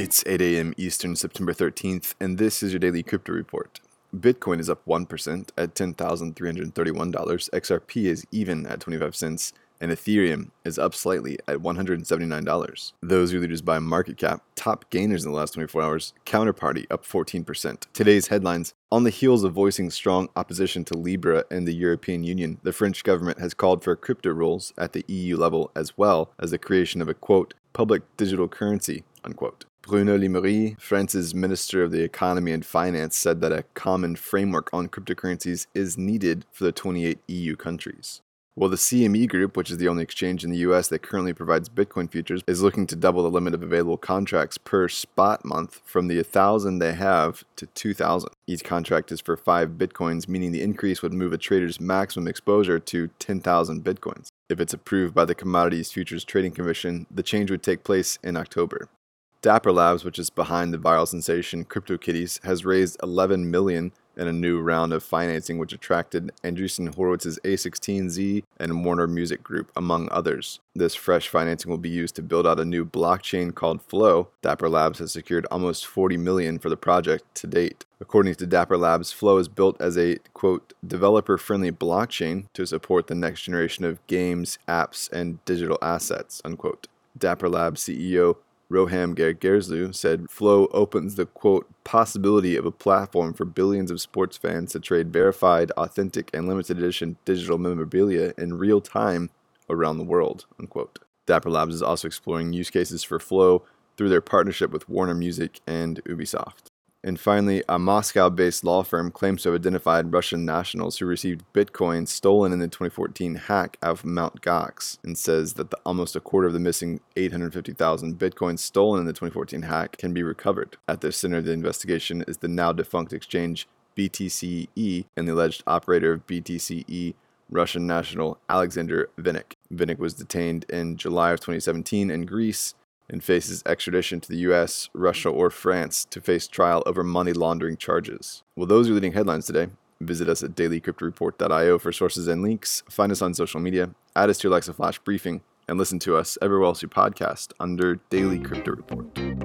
It's 8 a.m. Eastern, September 13th, and this is your daily crypto report. Bitcoin is up 1% at $10,331, XRP is even at 25 cents, and Ethereum is up slightly at $179. Those are leaders by market cap, top gainers in the last 24 hours, Counterparty up 14%. Today's headlines On the heels of voicing strong opposition to Libra and the European Union, the French government has called for crypto rules at the EU level as well as the creation of a quote, public digital currency, unquote. Bruno Maire, France's Minister of the Economy and Finance, said that a common framework on cryptocurrencies is needed for the 28 EU countries. Well, the CME Group, which is the only exchange in the US that currently provides Bitcoin futures, is looking to double the limit of available contracts per spot month from the 1,000 they have to 2,000. Each contract is for 5 Bitcoins, meaning the increase would move a trader's maximum exposure to 10,000 Bitcoins. If it's approved by the Commodities Futures Trading Commission, the change would take place in October. Dapper Labs, which is behind the viral sensation CryptoKitties, has raised 11 million in a new round of financing which attracted Andreessen Horowitz's A16Z and Warner Music Group, among others. This fresh financing will be used to build out a new blockchain called Flow. Dapper Labs has secured almost 40 million for the project to date. According to Dapper Labs, Flow is built as a quote developer-friendly blockchain to support the next generation of games, apps, and digital assets, unquote. Dapper Labs CEO Roham Gharegozlou said Flow opens the quote possibility of a platform for billions of sports fans to trade verified, authentic, and limited edition digital memorabilia in real time around the world. Unquote. Dapper Labs is also exploring use cases for Flow through their partnership with Warner Music and Ubisoft. And finally, a Moscow based law firm claims to have identified Russian nationals who received Bitcoin stolen in the 2014 hack of Mt. Gox and says that the, almost a quarter of the missing 850,000 Bitcoins stolen in the 2014 hack can be recovered. At the center of the investigation is the now defunct exchange BTCE and the alleged operator of BTCE, Russian national Alexander Vinnik. Vinnik was detained in July of 2017 in Greece and faces extradition to the US, Russia, or France to face trial over money laundering charges. Well, those are leading headlines today. Visit us at dailycryptoreport.io for sources and links. Find us on social media, add us to your Alexa Flash briefing, and listen to us everywhere else you podcast under Daily Crypto Report.